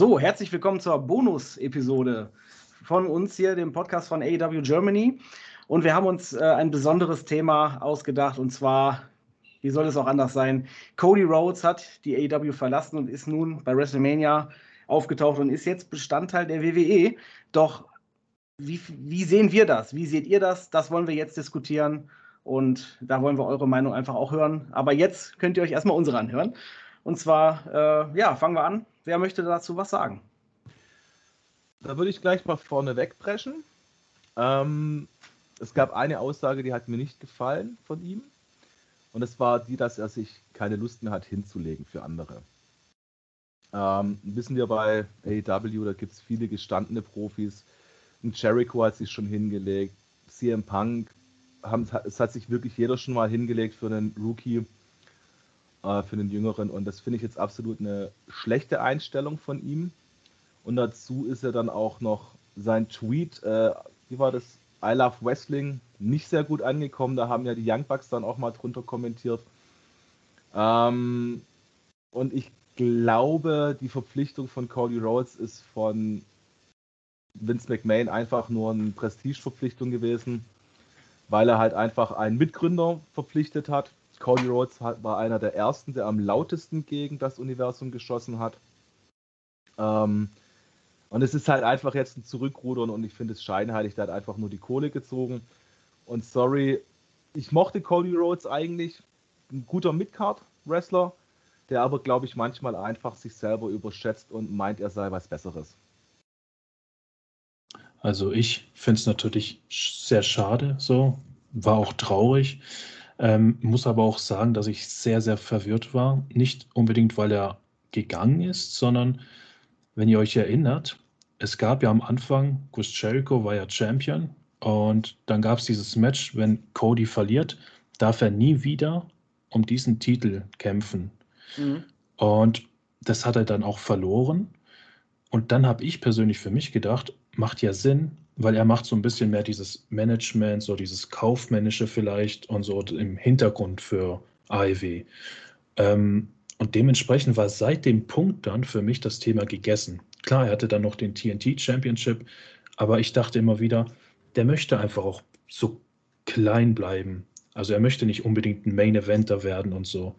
So, herzlich willkommen zur Bonus-Episode von uns hier, dem Podcast von AEW Germany. Und wir haben uns äh, ein besonderes Thema ausgedacht und zwar, wie soll es auch anders sein? Cody Rhodes hat die AEW verlassen und ist nun bei WrestleMania aufgetaucht und ist jetzt Bestandteil der WWE. Doch wie, wie sehen wir das? Wie seht ihr das? Das wollen wir jetzt diskutieren und da wollen wir eure Meinung einfach auch hören. Aber jetzt könnt ihr euch erstmal unsere anhören. Und zwar, äh, ja, fangen wir an. Wer möchte dazu was sagen? Da würde ich gleich mal vorne wegbrechen. Ähm, es gab eine Aussage, die hat mir nicht gefallen von ihm. Und es war die, dass er sich keine Lust mehr hat, hinzulegen für andere. Ähm, wissen wir bei AEW, da gibt es viele gestandene Profis. Ein Jericho hat sich schon hingelegt. CM Punk, haben, es hat sich wirklich jeder schon mal hingelegt für einen Rookie äh, für den Jüngeren. Und das finde ich jetzt absolut eine schlechte Einstellung von ihm. Und dazu ist er dann auch noch sein Tweet, äh, wie war das? I Love Wrestling, nicht sehr gut angekommen. Da haben ja die Young Bucks dann auch mal drunter kommentiert. Ähm, und ich glaube, die Verpflichtung von Cody Rhodes ist von Vince McMahon einfach nur eine Prestigeverpflichtung gewesen, weil er halt einfach einen Mitgründer verpflichtet hat. Cody Rhodes war einer der ersten, der am lautesten gegen das Universum geschossen hat. Ähm, und es ist halt einfach jetzt ein Zurückrudern und ich finde es scheinheilig, der hat einfach nur die Kohle gezogen. Und sorry, ich mochte Cody Rhodes eigentlich, ein guter Midcard-Wrestler, der aber, glaube ich, manchmal einfach sich selber überschätzt und meint, er sei was Besseres. Also ich finde es natürlich sehr schade, so, war auch traurig. Ähm, muss aber auch sagen, dass ich sehr, sehr verwirrt war. Nicht unbedingt, weil er gegangen ist, sondern wenn ihr euch erinnert, es gab ja am Anfang, Chris Jericho war ja Champion und dann gab es dieses Match, wenn Cody verliert, darf er nie wieder um diesen Titel kämpfen. Mhm. Und das hat er dann auch verloren. Und dann habe ich persönlich für mich gedacht, macht ja Sinn, weil er macht so ein bisschen mehr dieses Management, so dieses Kaufmännische vielleicht und so im Hintergrund für AEW. Ähm, und dementsprechend war seit dem Punkt dann für mich das Thema gegessen. Klar, er hatte dann noch den TNT Championship, aber ich dachte immer wieder, der möchte einfach auch so klein bleiben. Also er möchte nicht unbedingt ein Main Eventer werden und so.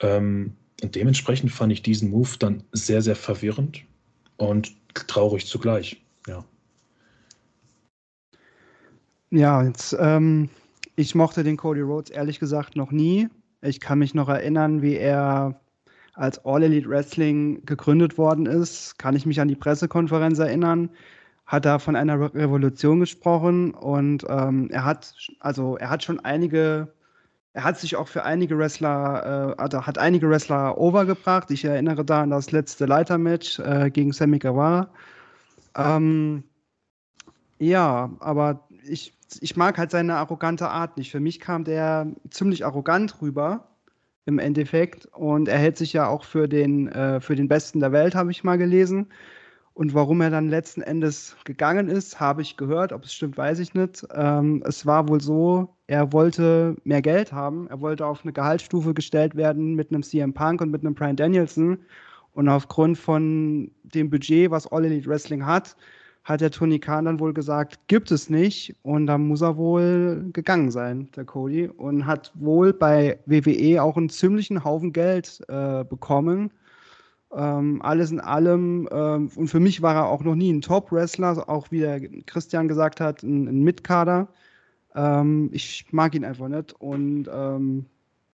Ähm, und dementsprechend fand ich diesen Move dann sehr, sehr verwirrend und traurig zugleich. Ja. Ja, jetzt, ähm, ich mochte den Cody Rhodes ehrlich gesagt noch nie. Ich kann mich noch erinnern, wie er als All Elite Wrestling gegründet worden ist. Kann ich mich an die Pressekonferenz erinnern. Hat da von einer Re Revolution gesprochen und ähm, er hat, also er hat schon einige, er hat sich auch für einige Wrestler, äh, also hat einige Wrestler overgebracht. Ich erinnere da an das letzte Leitermatch äh, gegen Sammy Guevara. Ähm, ja, aber ich, ich mag halt seine arrogante Art nicht. Für mich kam der ziemlich arrogant rüber im Endeffekt und er hält sich ja auch für den, äh, für den Besten der Welt, habe ich mal gelesen. Und warum er dann letzten Endes gegangen ist, habe ich gehört. Ob es stimmt, weiß ich nicht. Ähm, es war wohl so, er wollte mehr Geld haben. Er wollte auf eine Gehaltsstufe gestellt werden mit einem CM Punk und mit einem Brian Danielson. Und aufgrund von dem Budget, was All Elite Wrestling hat, hat der Tony Khan dann wohl gesagt, gibt es nicht. Und dann muss er wohl gegangen sein, der Cody. Und hat wohl bei WWE auch einen ziemlichen Haufen Geld äh, bekommen. Ähm, alles in allem. Ähm, und für mich war er auch noch nie ein Top-Wrestler, auch wie der Christian gesagt hat, ein, ein Mitkader. Ähm, ich mag ihn einfach nicht. Und ähm,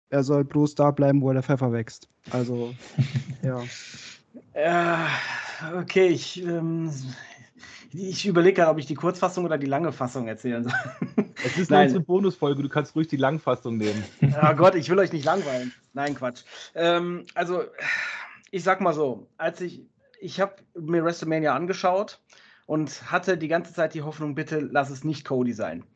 er soll bloß da bleiben, wo der Pfeffer wächst. Also, ja. Ja, okay, ich, ähm, ich überlege gerade, ob ich die Kurzfassung oder die lange Fassung erzählen soll. Es ist eine Bonusfolge, du kannst ruhig die Langfassung nehmen. Ja Gott, ich will euch nicht langweilen. Nein, Quatsch. Ähm, also, ich sag mal so, als ich, ich habe mir WrestleMania angeschaut und hatte die ganze Zeit die Hoffnung, bitte lass es nicht Cody sein.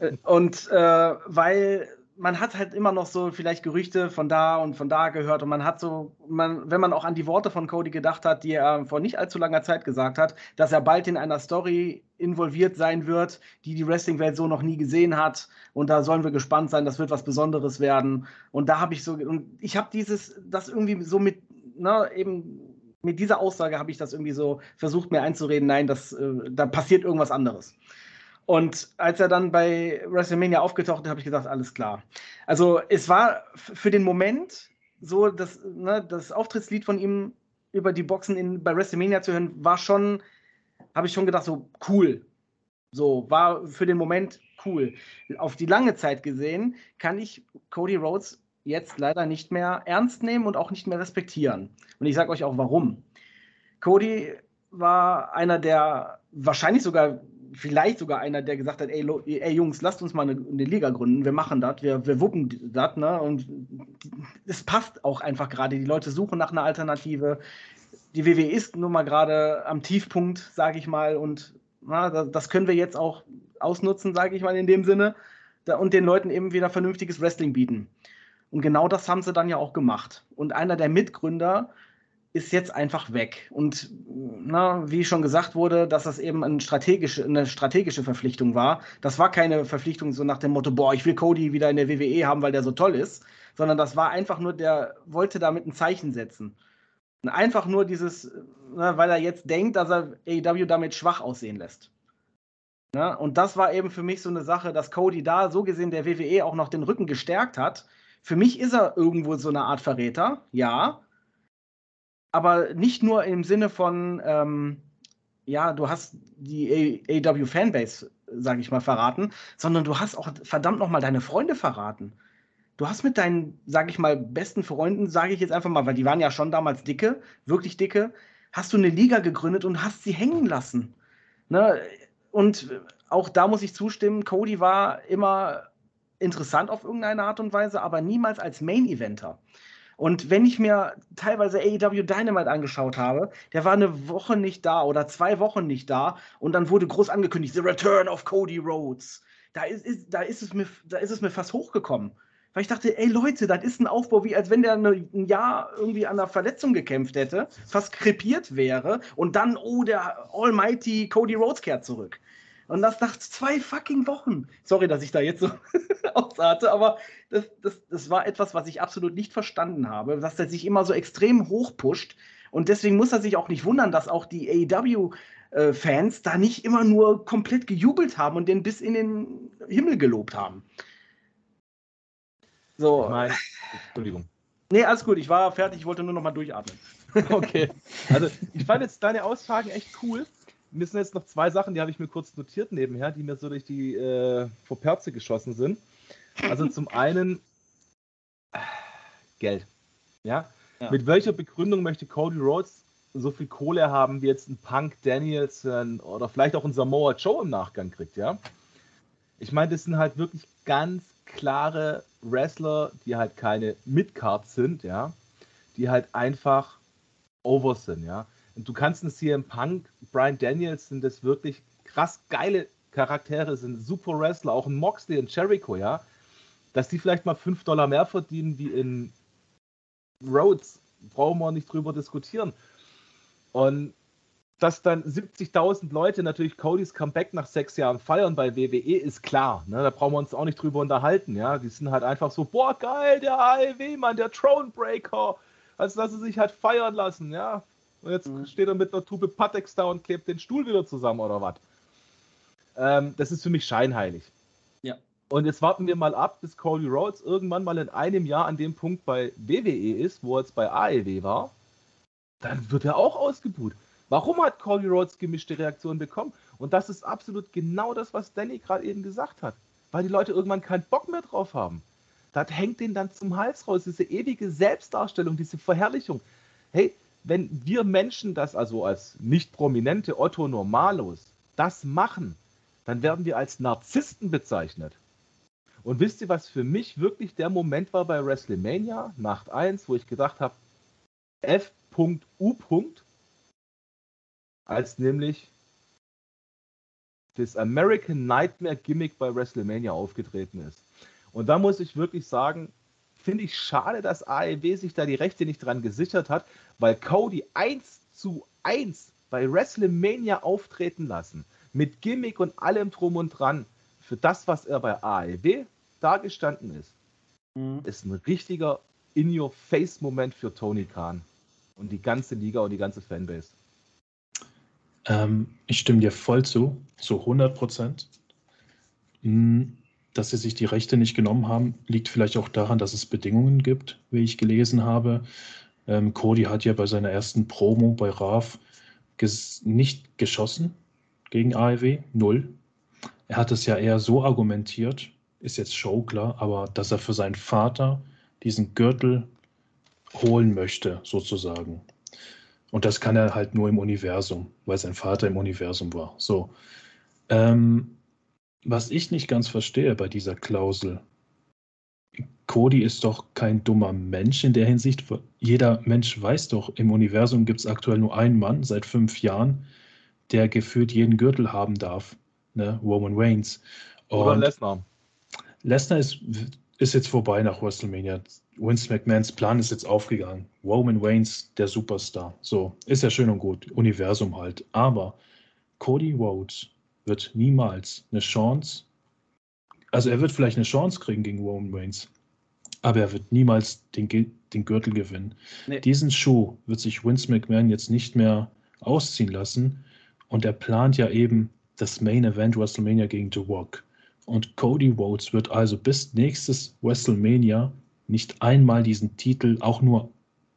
Äh, und äh, weil man hat halt immer noch so vielleicht Gerüchte von da und von da gehört und man hat so, man, wenn man auch an die Worte von Cody gedacht hat, die er vor nicht allzu langer Zeit gesagt hat, dass er bald in einer Story involviert sein wird, die die Wrestling-Welt so noch nie gesehen hat und da sollen wir gespannt sein, das wird was Besonderes werden und da habe ich so, und ich habe dieses, das irgendwie so mit, ne, eben mit dieser Aussage habe ich das irgendwie so versucht, mir einzureden, nein, das, äh, da passiert irgendwas anderes. Und als er dann bei WrestleMania aufgetaucht ist, habe ich gesagt, alles klar. Also es war für den Moment so, dass ne, das Auftrittslied von ihm über die Boxen in, bei WrestleMania zu hören, war schon, habe ich schon gedacht, so cool. So, war für den Moment cool. Auf die lange Zeit gesehen kann ich Cody Rhodes jetzt leider nicht mehr ernst nehmen und auch nicht mehr respektieren. Und ich sage euch auch warum. Cody war einer der, wahrscheinlich sogar, vielleicht sogar einer, der gesagt hat, ey, ey Jungs, lasst uns mal eine, eine, Liga gründen, wir machen das, wir, wir wuppen das, ne? Und es passt auch einfach gerade. Die Leute suchen nach einer Alternative. Die WWE ist nun mal gerade am Tiefpunkt, sage ich mal, und na, das können wir jetzt auch ausnutzen, sage ich mal in dem Sinne, und den Leuten eben wieder vernünftiges Wrestling bieten. Und genau das haben sie dann ja auch gemacht. Und einer der Mitgründer ist jetzt einfach weg. Und na, wie schon gesagt wurde, dass das eben eine strategische, eine strategische Verpflichtung war. Das war keine Verpflichtung so nach dem Motto, boah, ich will Cody wieder in der WWE haben, weil der so toll ist, sondern das war einfach nur, der wollte damit ein Zeichen setzen. Einfach nur dieses, na, weil er jetzt denkt, dass er AEW damit schwach aussehen lässt. Na, und das war eben für mich so eine Sache, dass Cody da so gesehen der WWE auch noch den Rücken gestärkt hat. Für mich ist er irgendwo so eine Art Verräter, ja, aber nicht nur im Sinne von, ähm, ja, du hast die AW Fanbase, sage ich mal, verraten, sondern du hast auch verdammt nochmal deine Freunde verraten. Du hast mit deinen, sage ich mal, besten Freunden, sage ich jetzt einfach mal, weil die waren ja schon damals dicke, wirklich dicke, hast du eine Liga gegründet und hast sie hängen lassen. Ne? Und auch da muss ich zustimmen, Cody war immer interessant auf irgendeine Art und Weise, aber niemals als Main-Eventer. Und wenn ich mir teilweise AEW Dynamite angeschaut habe, der war eine Woche nicht da oder zwei Wochen nicht da und dann wurde groß angekündigt, The Return of Cody Rhodes. Da ist, ist, da ist, es, mir, da ist es mir fast hochgekommen. Weil ich dachte, ey Leute, das ist ein Aufbau, wie als wenn der ein Jahr irgendwie an einer Verletzung gekämpft hätte, fast krepiert wäre und dann, oh, der Almighty Cody Rhodes kehrt zurück. Und das nach zwei fucking Wochen. Sorry, dass ich da jetzt so ausarte, aber das, das, das war etwas, was ich absolut nicht verstanden habe, dass er sich immer so extrem hochpusht. Und deswegen muss er sich auch nicht wundern, dass auch die AEW-Fans da nicht immer nur komplett gejubelt haben und den bis in den Himmel gelobt haben. So. Mein, Entschuldigung. Nee, alles gut, ich war fertig, ich wollte nur noch mal durchatmen. okay. Also, ich fand jetzt deine Aussagen echt cool mir sind jetzt noch zwei Sachen, die habe ich mir kurz notiert nebenher, die mir so durch die äh, Vorperze geschossen sind. Also zum einen äh, Geld. Ja? ja? Mit welcher Begründung möchte Cody Rhodes so viel Kohle haben, wie jetzt ein Punk Danielson oder vielleicht auch ein Samoa Joe im Nachgang kriegt, ja? Ich meine, das sind halt wirklich ganz klare Wrestler, die halt keine Midcards sind, ja? Die halt einfach over sind, ja? Und du kannst einen CM Punk, Brian Daniels sind das wirklich krass geile Charaktere, sind super Wrestler, auch ein Moxley und Jericho, ja. Dass die vielleicht mal 5 Dollar mehr verdienen wie in Rhodes, brauchen wir nicht drüber diskutieren. Und dass dann 70.000 Leute natürlich Codys Comeback nach sechs Jahren feiern bei WWE, ist klar. Ne? Da brauchen wir uns auch nicht drüber unterhalten. Ja? Die sind halt einfach so, boah, geil, der AEW-Mann, der Thronebreaker. Also, dass sie sich halt feiern lassen. Ja? Und jetzt mhm. steht er mit einer Tube Patex da und klebt den Stuhl wieder zusammen oder was. Ähm, das ist für mich scheinheilig. Ja. Und jetzt warten wir mal ab, bis Cody Rhodes irgendwann mal in einem Jahr an dem Punkt bei WWE ist, wo er jetzt bei AEW war. Dann wird er auch ausgebuht. Warum hat Cody Rhodes gemischte Reaktionen bekommen? Und das ist absolut genau das, was Danny gerade eben gesagt hat. Weil die Leute irgendwann keinen Bock mehr drauf haben. Das hängt denen dann zum Hals raus, diese ewige Selbstdarstellung, diese Verherrlichung. Hey, wenn wir Menschen das also als nicht prominente Otto Normalos das machen, dann werden wir als Narzissten bezeichnet. Und wisst ihr, was für mich wirklich der Moment war bei WrestleMania, Nacht 1, wo ich gedacht habe, F.U. Als nämlich das American Nightmare Gimmick bei WrestleMania aufgetreten ist. Und da muss ich wirklich sagen, finde ich schade, dass AEW sich da die Rechte nicht dran gesichert hat, weil Cody 1 zu 1 bei WrestleMania auftreten lassen, mit Gimmick und allem drum und dran, für das, was er bei AEW dargestanden ist, mhm. ist ein richtiger In-Your-Face-Moment für Tony Khan. Und die ganze Liga und die ganze Fanbase. Ähm, ich stimme dir voll zu, zu 100 Prozent. Hm, dass sie sich die Rechte nicht genommen haben, liegt vielleicht auch daran, dass es Bedingungen gibt, wie ich gelesen habe. Ähm, Cody hat ja bei seiner ersten Promo bei RAF ges nicht geschossen gegen AEW, null. Er hat es ja eher so argumentiert, ist jetzt Show klar, aber dass er für seinen Vater diesen Gürtel holen möchte, sozusagen. Und das kann er halt nur im Universum, weil sein Vater im Universum war. So. Ähm, was ich nicht ganz verstehe bei dieser Klausel, Cody ist doch kein dummer Mensch in der Hinsicht. Jeder Mensch weiß doch, im Universum gibt es aktuell nur einen Mann seit fünf Jahren, der gefühlt jeden Gürtel haben darf. Ne? Roman Reigns. Und Oder Lesnar. Lesnar ist, ist jetzt vorbei nach WrestleMania. Vince McMahons Plan ist jetzt aufgegangen. Roman Reigns, der Superstar. So, ist ja schön und gut. Universum halt. Aber Cody Rhodes wird niemals eine Chance, also er wird vielleicht eine Chance kriegen gegen Roman Reigns, aber er wird niemals den, den Gürtel gewinnen. Nee. Diesen Schuh wird sich Vince McMahon jetzt nicht mehr ausziehen lassen und er plant ja eben das Main Event WrestleMania gegen The Rock. Und Cody Rhodes wird also bis nächstes WrestleMania nicht einmal diesen Titel auch nur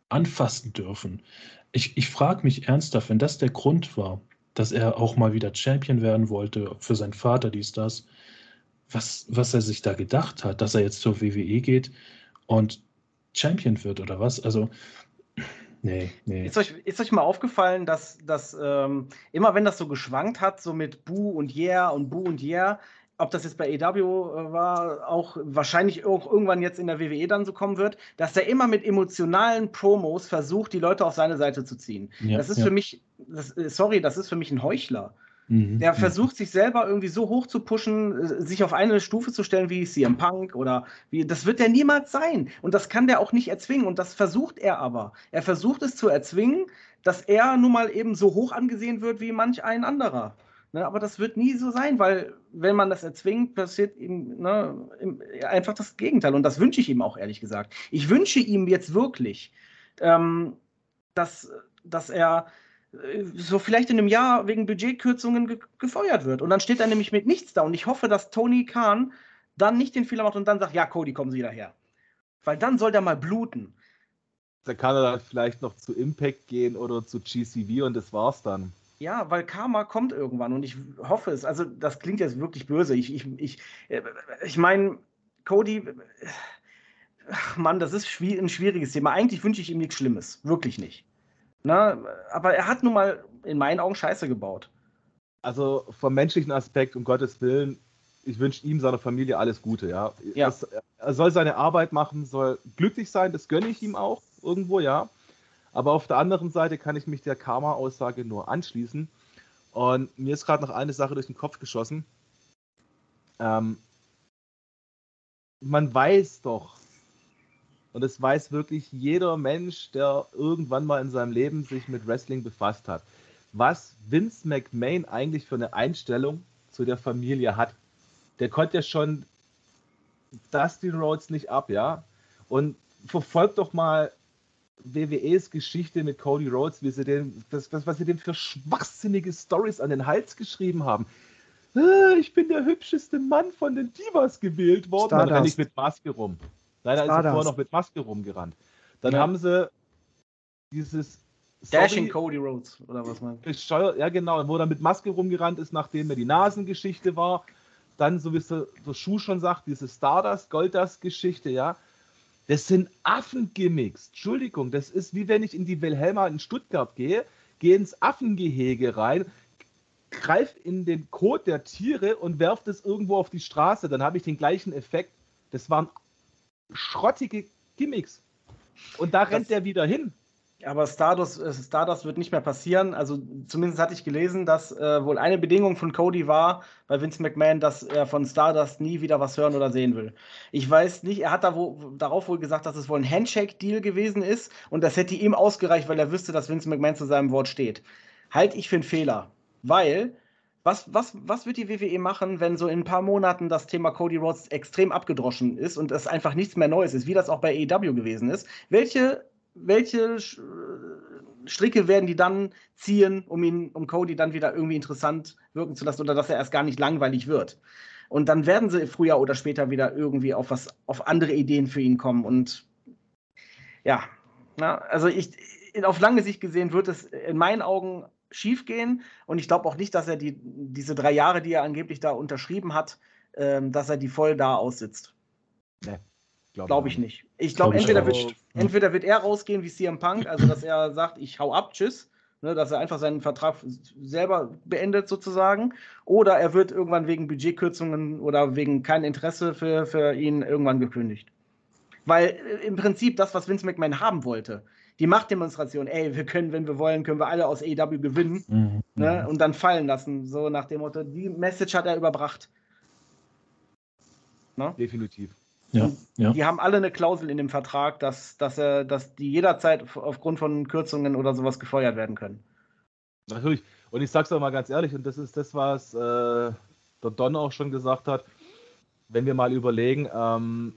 anfassen dürfen. Ich, ich frage mich ernsthaft, wenn das der Grund war, dass er auch mal wieder Champion werden wollte für seinen Vater, dies, das, was, was er sich da gedacht hat, dass er jetzt zur WWE geht und Champion wird oder was? Also, nee, nee. Ist euch, ist euch mal aufgefallen, dass, dass ähm, immer wenn das so geschwankt hat, so mit Bu und Yeah und Bu und Yeah, ob das jetzt bei EW äh, war, auch wahrscheinlich auch irgendwann jetzt in der WWE dann so kommen wird, dass er immer mit emotionalen Promos versucht, die Leute auf seine Seite zu ziehen. Ja, das ist ja. für mich, das, äh, sorry, das ist für mich ein Heuchler. Mhm, der versucht sich selber irgendwie so hoch zu pushen, äh, sich auf eine Stufe zu stellen wie CM Punk oder wie. Das wird er niemals sein. Und das kann der auch nicht erzwingen. Und das versucht er aber. Er versucht es zu erzwingen, dass er nun mal eben so hoch angesehen wird wie manch ein anderer. Ne, aber das wird nie so sein, weil wenn man das erzwingt, passiert ihm ne, einfach das Gegenteil. Und das wünsche ich ihm auch, ehrlich gesagt. Ich wünsche ihm jetzt wirklich, ähm, dass, dass er äh, so vielleicht in einem Jahr wegen Budgetkürzungen ge gefeuert wird. Und dann steht er nämlich mit nichts da. Und ich hoffe, dass Tony Khan dann nicht den Fehler macht und dann sagt, ja, Cody, kommen Sie daher. Weil dann soll der mal bluten. Da kann er dann vielleicht noch zu Impact gehen oder zu GCV und das war's dann. Ja, weil Karma kommt irgendwann und ich hoffe es. Also, das klingt jetzt wirklich böse. Ich, ich, ich, äh, ich meine, Cody, ach Mann, das ist ein schwieriges Thema. Eigentlich wünsche ich ihm nichts Schlimmes. Wirklich nicht. Na, aber er hat nun mal in meinen Augen Scheiße gebaut. Also, vom menschlichen Aspekt, um Gottes Willen, ich wünsche ihm, seiner Familie alles Gute, ja. ja. Das, er soll seine Arbeit machen, soll glücklich sein, das gönne ich ihm auch irgendwo, ja. Aber auf der anderen Seite kann ich mich der Karma-Aussage nur anschließen. Und mir ist gerade noch eine Sache durch den Kopf geschossen. Ähm, man weiß doch, und es weiß wirklich jeder Mensch, der irgendwann mal in seinem Leben sich mit Wrestling befasst hat, was Vince McMahon eigentlich für eine Einstellung zu der Familie hat. Der konnte ja schon Dustin Rhodes nicht ab, ja. Und verfolgt doch mal WWEs Geschichte mit Cody Rhodes, wie sie den, das, das, was sie dem für schwachsinnige Stories an den Hals geschrieben haben. Ah, ich bin der hübscheste Mann von den Divas gewählt worden. Stardust. Dann renne ich mit Maske rum. Leider ist er vorher noch mit Maske rumgerannt. Dann ja. haben sie dieses Dashing Cody Rhodes, oder was man. Ja, genau, wo er mit Maske rumgerannt ist, nachdem er die Nasengeschichte war. Dann, so wie es der, der Schuh schon sagt, diese Stardust, Goldust-Geschichte, ja. Das sind Affengimmicks. Entschuldigung, das ist wie wenn ich in die Wilhelma in Stuttgart gehe, gehe ins Affengehege rein, greife in den Kot der Tiere und werfe das irgendwo auf die Straße. Dann habe ich den gleichen Effekt. Das waren schrottige Gimmicks. Und da das, rennt er wieder hin. Aber Stardust, äh, Stardust wird nicht mehr passieren. Also zumindest hatte ich gelesen, dass äh, wohl eine Bedingung von Cody war bei Vince McMahon, dass er von Stardust nie wieder was hören oder sehen will. Ich weiß nicht, er hat da wo, darauf wohl gesagt, dass es wohl ein Handshake-Deal gewesen ist und das hätte ihm ausgereicht, weil er wüsste, dass Vince McMahon zu seinem Wort steht. Halte ich für einen Fehler. Weil, was, was, was wird die WWE machen, wenn so in ein paar Monaten das Thema Cody Rhodes extrem abgedroschen ist und es einfach nichts mehr Neues ist, wie das auch bei AEW gewesen ist? Welche welche Stricke werden die dann ziehen, um ihn, um Cody dann wieder irgendwie interessant wirken zu lassen oder dass er erst gar nicht langweilig wird. Und dann werden sie früher oder später wieder irgendwie auf was, auf andere Ideen für ihn kommen. Und ja, na, also ich, auf lange Sicht gesehen wird es in meinen Augen schief gehen. Und ich glaube auch nicht, dass er die, diese drei Jahre, die er angeblich da unterschrieben hat, ähm, dass er die voll da aussitzt. Nee, glaube glaub ich nicht. Ich glaube, glaub entweder, wird, entweder wird er rausgehen wie CM Punk, also dass er sagt, ich hau ab, tschüss. Ne, dass er einfach seinen Vertrag selber beendet sozusagen. Oder er wird irgendwann wegen Budgetkürzungen oder wegen kein Interesse für, für ihn irgendwann gekündigt. Weil äh, im Prinzip das, was Vince McMahon haben wollte, die Machtdemonstration, ey, wir können, wenn wir wollen, können wir alle aus AEW gewinnen mhm. ne, und dann fallen lassen. So nach dem Motto, die Message hat er überbracht. Ne? Definitiv. Ja, ja. Die haben alle eine Klausel in dem Vertrag, dass, dass, er, dass die jederzeit aufgrund von Kürzungen oder sowas gefeuert werden können. Natürlich. Und ich sag's auch mal ganz ehrlich, und das ist das, was äh, der Don auch schon gesagt hat, wenn wir mal überlegen, ähm,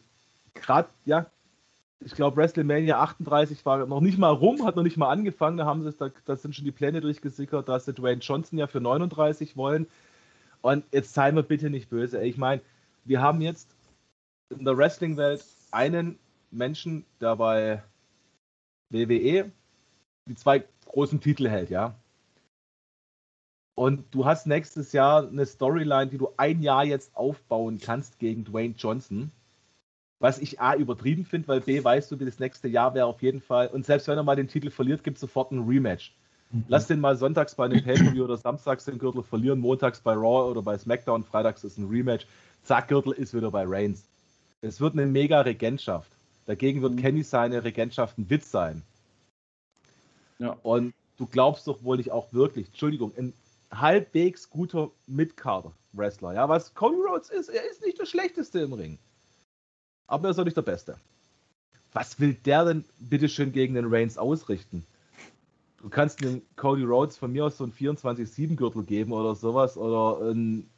gerade, ja, ich glaube, WrestleMania 38 war noch nicht mal rum, hat noch nicht mal angefangen, da haben sie da, da sind schon die Pläne durchgesickert, dass sie Dwayne Johnson ja für 39 wollen. Und jetzt seien wir bitte nicht böse. Ich meine, wir haben jetzt in der Wrestling-Welt einen Menschen, der bei WWE die zwei großen Titel hält, ja. Und du hast nächstes Jahr eine Storyline, die du ein Jahr jetzt aufbauen kannst gegen Dwayne Johnson. Was ich A übertrieben finde, weil B weißt du, wie das nächste Jahr wäre auf jeden Fall. Und selbst wenn er mal den Titel verliert, gibt es sofort ein Rematch. Mhm. Lass den mal sonntags bei einem Pay-Per-View oder samstags den Gürtel verlieren, montags bei Raw oder bei SmackDown, freitags ist ein Rematch. Zack, Gürtel ist wieder bei Reigns. Es wird eine mega Regentschaft. Dagegen wird mhm. Kenny seine Regentschaft ein Witz sein. Ja. Und du glaubst doch wohl nicht auch wirklich, Entschuldigung, ein halbwegs guter Midcard-Wrestler, ja, was Cody Rhodes ist, er ist nicht der Schlechteste im Ring. Aber er ist auch nicht der Beste. Was will der denn bitteschön gegen den Reigns ausrichten? Du kannst dem Cody Rhodes von mir aus so einen 24-7-Gürtel geben oder sowas oder ein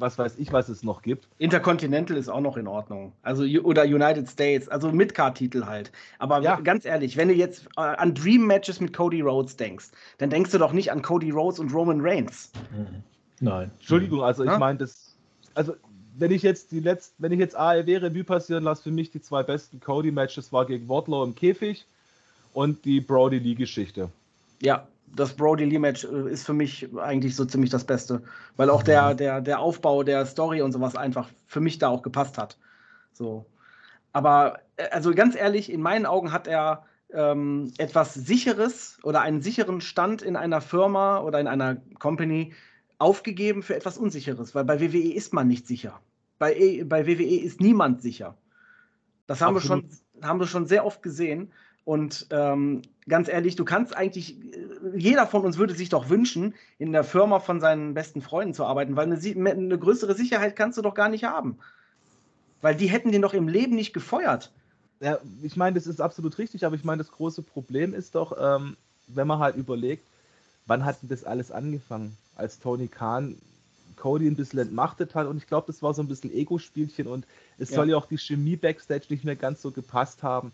was weiß ich, was es noch gibt. Intercontinental ist auch noch in Ordnung. Also oder United States, also Midcard-Titel halt. Aber ja. ganz ehrlich, wenn du jetzt äh, an Dream Matches mit Cody Rhodes denkst, dann denkst du doch nicht an Cody Rhodes und Roman Reigns. Mhm. Nein. Entschuldigung, also ich meine, das, also wenn ich jetzt die letzten, wenn ich jetzt AEW Revue passieren lasse, für mich die zwei besten Cody-Matches war gegen Wardlow im Käfig und die Brody Lee-Geschichte. Ja, das Brody Lee Match äh, ist für mich eigentlich so ziemlich das Beste, weil auch der, der, der Aufbau der Story und sowas einfach für mich da auch gepasst hat. So. Aber äh, also ganz ehrlich, in meinen Augen hat er ähm, etwas Sicheres oder einen sicheren Stand in einer Firma oder in einer Company aufgegeben für etwas Unsicheres, weil bei WWE ist man nicht sicher. Bei, e, bei WWE ist niemand sicher. Das haben wir, schon, haben wir schon sehr oft gesehen. Und ähm, ganz ehrlich, du kannst eigentlich, jeder von uns würde sich doch wünschen, in der Firma von seinen besten Freunden zu arbeiten, weil eine, eine größere Sicherheit kannst du doch gar nicht haben. Weil die hätten den doch im Leben nicht gefeuert. Ja, ich meine, das ist absolut richtig, aber ich meine, das große Problem ist doch, ähm, wenn man halt überlegt, wann hat denn das alles angefangen? Als Tony Khan Cody ein bisschen entmachtet hat und ich glaube, das war so ein bisschen Ego-Spielchen und es ja. soll ja auch die Chemie Backstage nicht mehr ganz so gepasst haben.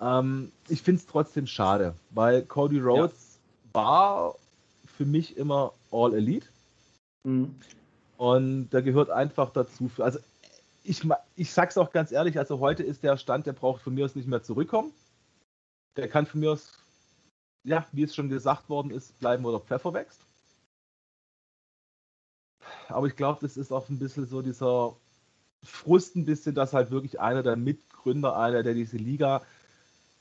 Ähm, ich finde es trotzdem schade, weil Cody Rhodes ja. war für mich immer All Elite. Mhm. Und da gehört einfach dazu. Also ich, ich sag's auch ganz ehrlich, also heute ist der Stand, der braucht von mir aus nicht mehr zurückkommen. Der kann von mir aus, ja, wie es schon gesagt worden ist, bleiben oder Pfeffer wächst. Aber ich glaube, das ist auch ein bisschen so dieser Frust ein bisschen, dass halt wirklich einer der Mitgründer, einer, der diese Liga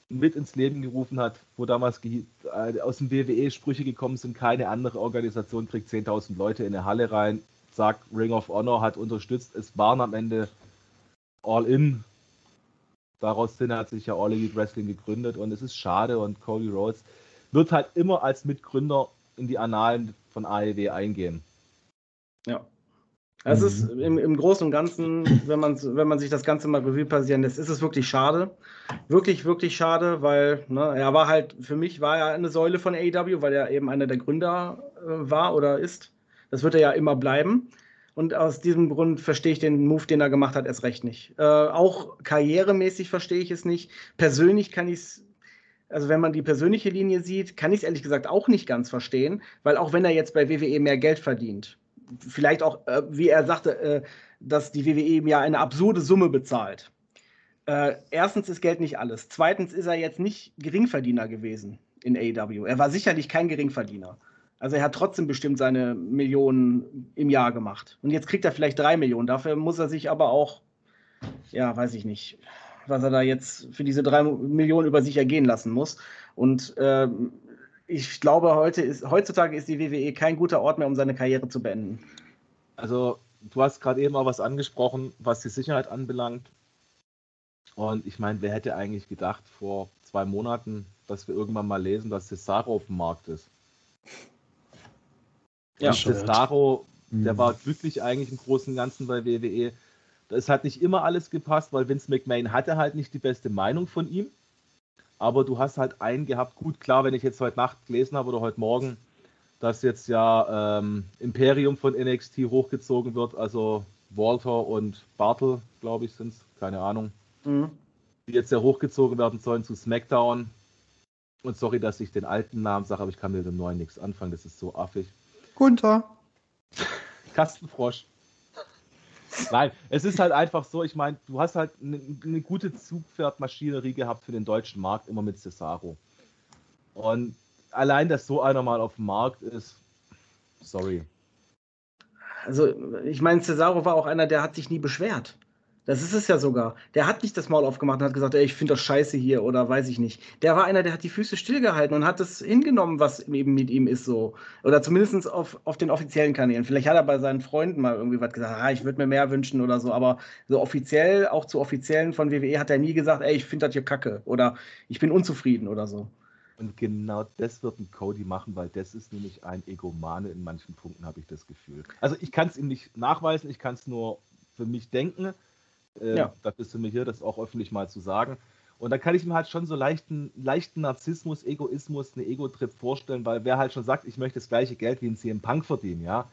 mit ins Leben gerufen hat, wo damals äh, aus dem WWE Sprüche gekommen sind, keine andere Organisation kriegt 10.000 Leute in eine Halle rein, sagt Ring of Honor hat unterstützt, es waren am Ende All In. Daraus hat sich ja All Elite Wrestling gegründet und es ist schade und Cody Rhodes wird halt immer als Mitgründer in die Annalen von AEW eingehen. Ja. Es ist mhm. im, im Großen und Ganzen, wenn man, wenn man sich das Ganze mal Revue passieren lässt, ist es wirklich schade. Wirklich, wirklich schade, weil ne, er war halt, für mich war er eine Säule von AEW, weil er eben einer der Gründer äh, war oder ist. Das wird er ja immer bleiben. Und aus diesem Grund verstehe ich den Move, den er gemacht hat, erst recht nicht. Äh, auch karrieremäßig verstehe ich es nicht. Persönlich kann ich es also wenn man die persönliche Linie sieht, kann ich es ehrlich gesagt auch nicht ganz verstehen, weil auch wenn er jetzt bei WWE mehr Geld verdient, vielleicht auch, äh, wie er sagte, äh, dass die WWE ihm ja eine absurde Summe bezahlt. Äh, erstens ist Geld nicht alles. Zweitens ist er jetzt nicht Geringverdiener gewesen in AEW. Er war sicherlich kein Geringverdiener. Also er hat trotzdem bestimmt seine Millionen im Jahr gemacht. Und jetzt kriegt er vielleicht drei Millionen. Dafür muss er sich aber auch, ja, weiß ich nicht, was er da jetzt für diese drei Millionen über sich ergehen lassen muss. Und äh, ich glaube, heute ist, heutzutage ist die WWE kein guter Ort mehr, um seine Karriere zu beenden. Also, du hast gerade eben auch was angesprochen, was die Sicherheit anbelangt. Und ich meine, wer hätte eigentlich gedacht vor zwei Monaten, dass wir irgendwann mal lesen, dass Cesaro auf dem Markt ist? Ja, Cesaro, der mhm. war glücklich eigentlich im Großen und Ganzen bei WWE. Es hat nicht immer alles gepasst, weil Vince McMahon hatte halt nicht die beste Meinung von ihm. Aber du hast halt einen gehabt, gut, klar, wenn ich jetzt heute Nacht gelesen habe oder heute Morgen, dass jetzt ja ähm, Imperium von NXT hochgezogen wird, also Walter und Bartel, glaube ich, sind es, keine Ahnung, mhm. die jetzt ja hochgezogen werden sollen zu SmackDown. Und sorry, dass ich den alten Namen sage, aber ich kann mit dem neuen nichts anfangen, das ist so affig. Gunther. Kastenfrosch. Nein, es ist halt einfach so, ich meine, du hast halt eine, eine gute Zugpferdmaschinerie gehabt für den deutschen Markt, immer mit Cesaro. Und allein, dass so einer mal auf dem Markt ist, sorry. Also, ich meine, Cesaro war auch einer, der hat sich nie beschwert. Das ist es ja sogar. Der hat nicht das Maul aufgemacht und hat gesagt, ey, ich finde das scheiße hier oder weiß ich nicht. Der war einer, der hat die Füße stillgehalten und hat das hingenommen, was eben mit ihm ist so. Oder zumindest auf, auf den offiziellen Kanälen. Vielleicht hat er bei seinen Freunden mal irgendwie was gesagt, ah, ich würde mir mehr wünschen oder so. Aber so offiziell, auch zu Offiziellen von WWE, hat er nie gesagt, ey, ich finde das hier kacke oder ich bin unzufrieden oder so. Und genau das wird ein Cody machen, weil das ist nämlich ein Egomane in manchen Punkten, habe ich das Gefühl. Also ich kann es ihm nicht nachweisen, ich kann es nur für mich denken. Äh, ja. Da bist du mir hier, das auch öffentlich mal zu sagen. Und da kann ich mir halt schon so leichten, leichten Narzissmus, Egoismus, eine Ego-Trip vorstellen, weil wer halt schon sagt, ich möchte das gleiche Geld wie ein CM Punk verdienen, ja.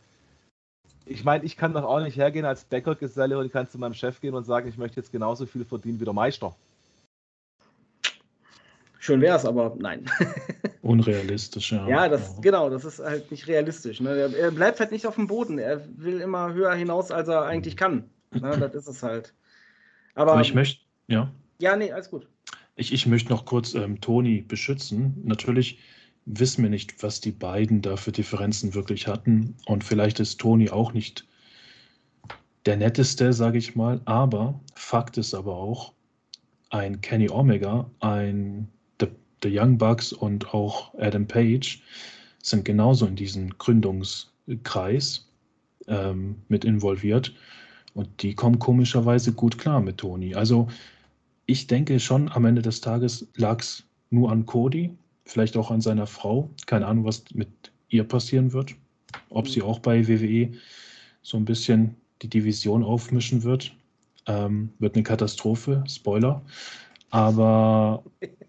Ich meine, ich kann doch auch nicht hergehen als Bäckergeselle und kann zu meinem Chef gehen und sagen, ich möchte jetzt genauso viel verdienen wie der Meister. Schön wäre es, aber nein. Unrealistisch, ja. Ja, das, genau, das ist halt nicht realistisch. Ne? Er, er, bleibt halt nicht auf dem Boden. Er will immer höher hinaus, als er eigentlich kann. Ne? Das ist es halt. Aber, Aber ich möchte, ja. Ja, nee, alles gut. Ich, ich möchte noch kurz ähm, Toni beschützen. Natürlich wissen wir nicht, was die beiden da für Differenzen wirklich hatten. Und vielleicht ist Toni auch nicht der netteste, sage ich mal. Aber Fakt ist aber auch, ein Kenny Omega, ein The, The Young Bucks und auch Adam Page sind genauso in diesen Gründungskreis ähm, mit involviert. Und die kommen komischerweise gut klar mit Toni. Also ich denke schon, am Ende des Tages lag es nur an Cody, vielleicht auch an seiner Frau. Keine Ahnung, was mit ihr passieren wird. Ob sie auch bei WWE so ein bisschen die Division aufmischen wird. Ähm, wird eine Katastrophe, Spoiler. Aber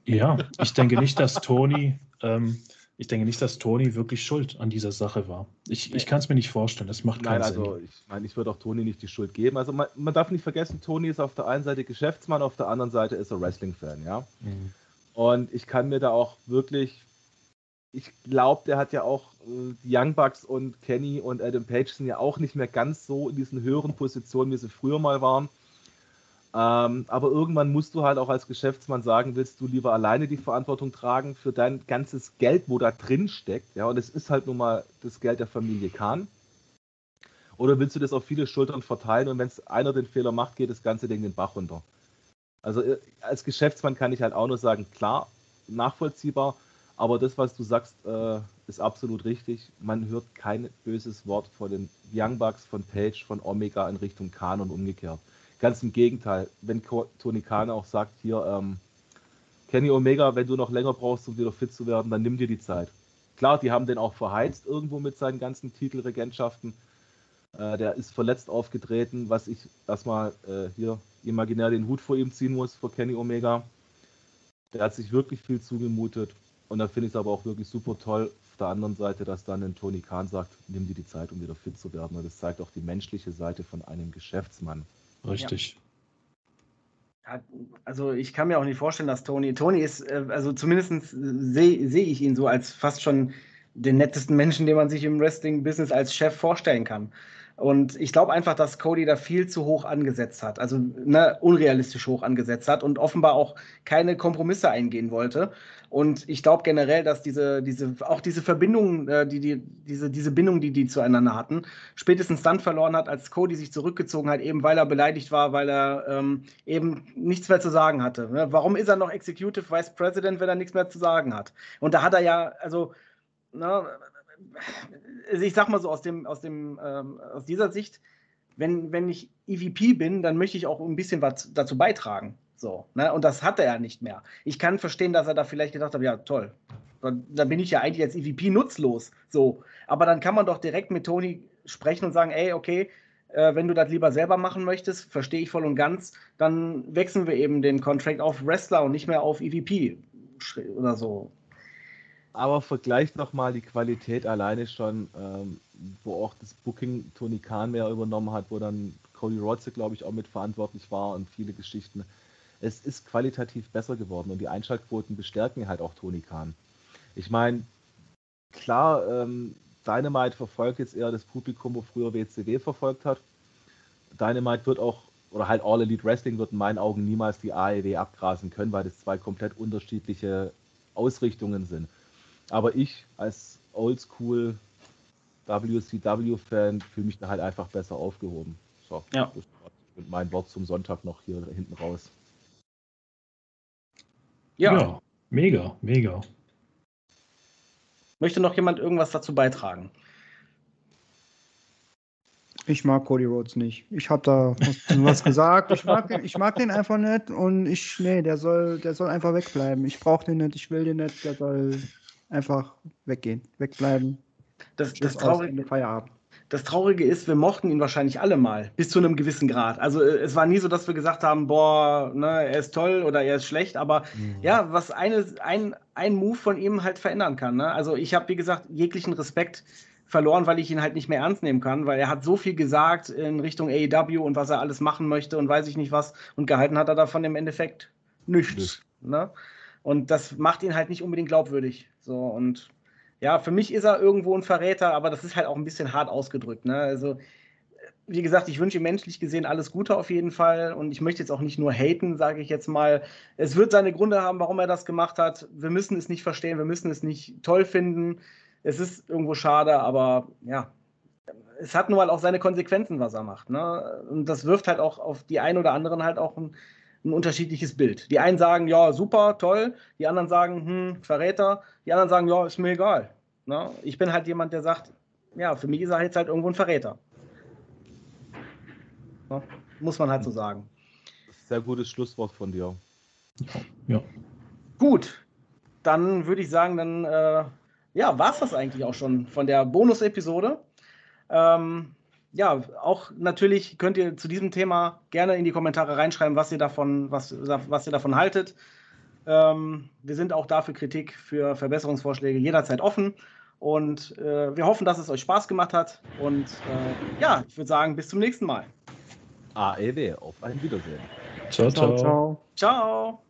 ja, ich denke nicht, dass Tony ähm, ich denke nicht, dass Toni wirklich schuld an dieser Sache war. Ich, nee. ich kann es mir nicht vorstellen. Das macht keinen Nein, also Sinn. ich meine, ich würde auch Toni nicht die Schuld geben. Also man, man, darf nicht vergessen, Toni ist auf der einen Seite Geschäftsmann, auf der anderen Seite ist er Wrestling-Fan, ja. Mhm. Und ich kann mir da auch wirklich, ich glaube, der hat ja auch äh, die Young Bucks und Kenny und Adam Page sind ja auch nicht mehr ganz so in diesen höheren Positionen, wie sie früher mal waren. Ähm, aber irgendwann musst du halt auch als Geschäftsmann sagen, willst du lieber alleine die Verantwortung tragen für dein ganzes Geld, wo da drin steckt, ja, und es ist halt nun mal das Geld der Familie Kahn. Oder willst du das auf viele Schultern verteilen und wenn es einer den Fehler macht, geht das ganze Ding den Bach runter? Also äh, als Geschäftsmann kann ich halt auch nur sagen, klar, nachvollziehbar, aber das, was du sagst, äh, ist absolut richtig. Man hört kein böses Wort von den Young Bucks, von Page, von Omega in Richtung Kahn und umgekehrt. Ganz im Gegenteil, wenn Tony Khan auch sagt, hier, ähm, Kenny Omega, wenn du noch länger brauchst, um wieder fit zu werden, dann nimm dir die Zeit. Klar, die haben den auch verheizt irgendwo mit seinen ganzen Titelregentschaften. Äh, der ist verletzt aufgetreten, was ich erstmal äh, hier imaginär den Hut vor ihm ziehen muss, vor Kenny Omega. Der hat sich wirklich viel zugemutet und da finde ich es aber auch wirklich super toll. Auf der anderen Seite, dass dann ein Tony Khan sagt, nimm dir die Zeit, um wieder fit zu werden. Und das zeigt auch die menschliche Seite von einem Geschäftsmann. Richtig. also ich kann mir auch nicht vorstellen, dass Tony, Tony ist, äh, also zumindest sehe seh ich ihn so als fast schon den nettesten Menschen, den man sich im Wrestling-Business als Chef vorstellen kann. Und ich glaube einfach, dass Cody da viel zu hoch angesetzt hat, also ne, unrealistisch hoch angesetzt hat und offenbar auch keine Kompromisse eingehen wollte. Und ich glaube generell, dass diese, diese, auch diese Verbindung, äh, die, die, diese, diese Bindung, die die zueinander hatten, spätestens dann verloren hat, als Cody sich zurückgezogen hat, eben weil er beleidigt war, weil er ähm, eben nichts mehr zu sagen hatte. Ne? Warum ist er noch Executive Vice President, wenn er nichts mehr zu sagen hat? Und da hat er ja, also, na, also ich sag mal so aus dem, aus dem, ähm, aus dieser Sicht, wenn, wenn ich EVP bin, dann möchte ich auch ein bisschen was dazu beitragen. So, ne? Und das hat er ja nicht mehr. Ich kann verstehen, dass er da vielleicht gedacht hat, ja, toll, dann, dann bin ich ja eigentlich als EVP nutzlos. So. Aber dann kann man doch direkt mit Tony sprechen und sagen, ey, okay, äh, wenn du das lieber selber machen möchtest, verstehe ich voll und ganz, dann wechseln wir eben den Contract auf Wrestler und nicht mehr auf EVP oder so. Aber vergleicht doch mal die Qualität alleine schon, ähm, wo auch das Booking Tony Khan mehr übernommen hat, wo dann Cody Rhodes, glaube ich, auch mitverantwortlich war und viele Geschichten. Es ist qualitativ besser geworden und die Einschaltquoten bestärken halt auch Tony Khan. Ich meine, klar, ähm, Dynamite verfolgt jetzt eher das Publikum, wo früher WCW verfolgt hat. Dynamite wird auch, oder halt All Elite Wrestling wird in meinen Augen niemals die AEW abgrasen können, weil das zwei komplett unterschiedliche Ausrichtungen sind. Aber ich als Oldschool WCW-Fan fühle mich da halt einfach besser aufgehoben. So, ja. das ist mein Wort zum Sonntag noch hier hinten raus. Ja. ja, mega, mega. Möchte noch jemand irgendwas dazu beitragen? Ich mag Cody Rhodes nicht. Ich habe da was, was gesagt. Ich mag, den, ich mag den einfach nicht und ich, nee, der soll, der soll einfach wegbleiben. Ich brauche den nicht, ich will den nicht, der soll einfach weggehen, wegbleiben. Das, das, Traurige, Feierabend. das Traurige ist, wir mochten ihn wahrscheinlich alle mal, bis zu einem gewissen Grad. Also äh, es war nie so, dass wir gesagt haben, boah, ne, er ist toll oder er ist schlecht, aber mhm. ja, was eine, ein, ein Move von ihm halt verändern kann. Ne? Also ich habe, wie gesagt, jeglichen Respekt verloren, weil ich ihn halt nicht mehr ernst nehmen kann, weil er hat so viel gesagt in Richtung AEW und was er alles machen möchte und weiß ich nicht was und gehalten hat er davon im Endeffekt nichts. Ne? Und das macht ihn halt nicht unbedingt glaubwürdig. So und ja, für mich ist er irgendwo ein Verräter, aber das ist halt auch ein bisschen hart ausgedrückt. Ne? Also, wie gesagt, ich wünsche ihm menschlich gesehen alles Gute auf jeden Fall und ich möchte jetzt auch nicht nur haten, sage ich jetzt mal. Es wird seine Gründe haben, warum er das gemacht hat. Wir müssen es nicht verstehen, wir müssen es nicht toll finden. Es ist irgendwo schade, aber ja, es hat nun mal auch seine Konsequenzen, was er macht. Ne? Und das wirft halt auch auf die einen oder anderen halt auch ein ein unterschiedliches Bild. Die einen sagen, ja, super, toll. Die anderen sagen, hm, Verräter. Die anderen sagen, ja, ist mir egal. Na, ich bin halt jemand, der sagt, ja, für mich ist er jetzt halt irgendwo ein Verräter. Na, muss man halt so sagen. Sehr gutes Schlusswort von dir. Ja. Gut, dann würde ich sagen, dann äh, ja, war es das eigentlich auch schon von der Bonus-Episode. Ähm, ja, auch natürlich könnt ihr zu diesem Thema gerne in die Kommentare reinschreiben, was ihr davon, was, was ihr davon haltet. Ähm, wir sind auch dafür Kritik, für Verbesserungsvorschläge jederzeit offen. Und äh, wir hoffen, dass es euch Spaß gemacht hat. Und äh, ja, ich würde sagen, bis zum nächsten Mal. AEW, auf ein Wiedersehen. ciao. ciao. ciao. ciao.